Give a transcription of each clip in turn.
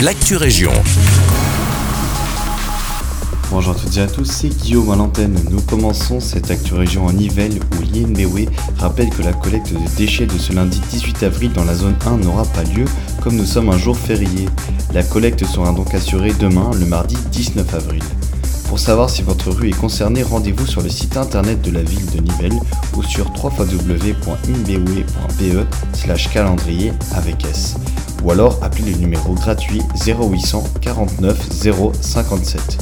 l'actu région. Bonjour à toutes et à tous, c'est Guillaume à l'antenne. Nous commençons cette actu région en Nivelles où l'INBW rappelle que la collecte de déchets de ce lundi 18 avril dans la zone 1 n'aura pas lieu comme nous sommes un jour férié. La collecte sera donc assurée demain, le mardi 19 avril. Pour savoir si votre rue est concernée, rendez-vous sur le site internet de la ville de Nivelles ou sur www.inbwe.be slash calendrier avec S. Ou alors appelez le numéro gratuit 0800 49 0 57.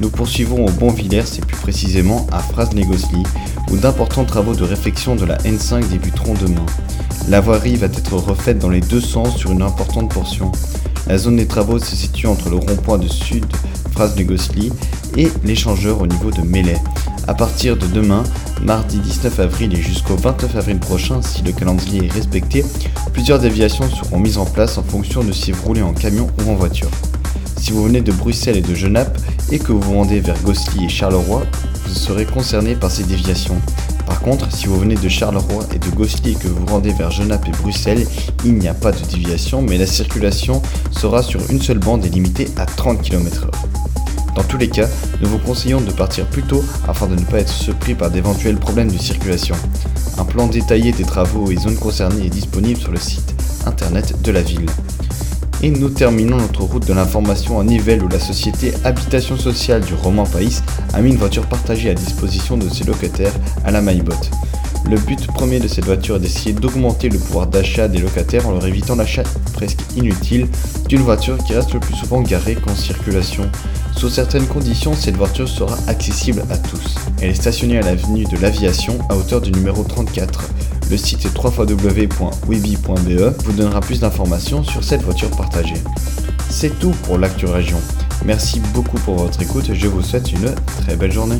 Nous poursuivons au Bonvillers et plus précisément à Frasnegosli où d'importants travaux de réfection de la N5 débuteront demain. La voirie va être refaite dans les deux sens sur une importante portion. La zone des travaux se situe entre le rond-point de sud Frasnegosli et l'échangeur au niveau de Melay. À partir de demain, mardi 19 avril et jusqu'au 29 avril prochain, si le calendrier est respecté, plusieurs déviations seront mises en place en fonction de si vous roulez en camion ou en voiture. Si vous venez de Bruxelles et de Genappe et que vous vous rendez vers Gosselies et Charleroi, vous serez concerné par ces déviations. Par contre, si vous venez de Charleroi et de Gosselies et que vous vous rendez vers Genappe et Bruxelles, il n'y a pas de déviation, mais la circulation sera sur une seule bande et limitée à 30 km/h. Dans tous les cas, nous vous conseillons de partir plus tôt afin de ne pas être surpris par d'éventuels problèmes de circulation. Un plan détaillé des travaux et zones concernées est disponible sur le site internet de la ville. Et nous terminons notre route de l'information à Nivelles où la société Habitation Sociale du Roman Pays a mis une voiture partagée à disposition de ses locataires à la Maillebotte. Le but premier de cette voiture est d'essayer d'augmenter le pouvoir d'achat des locataires en leur évitant l'achat presque inutile d'une voiture qui reste le plus souvent garée qu'en circulation. Sous certaines conditions, cette voiture sera accessible à tous. Elle est stationnée à l'avenue de l'Aviation à hauteur du numéro 34. Le site www.webi.be vous donnera plus d'informations sur cette voiture partagée. C'est tout pour l'actu région. Merci beaucoup pour votre écoute et je vous souhaite une très belle journée.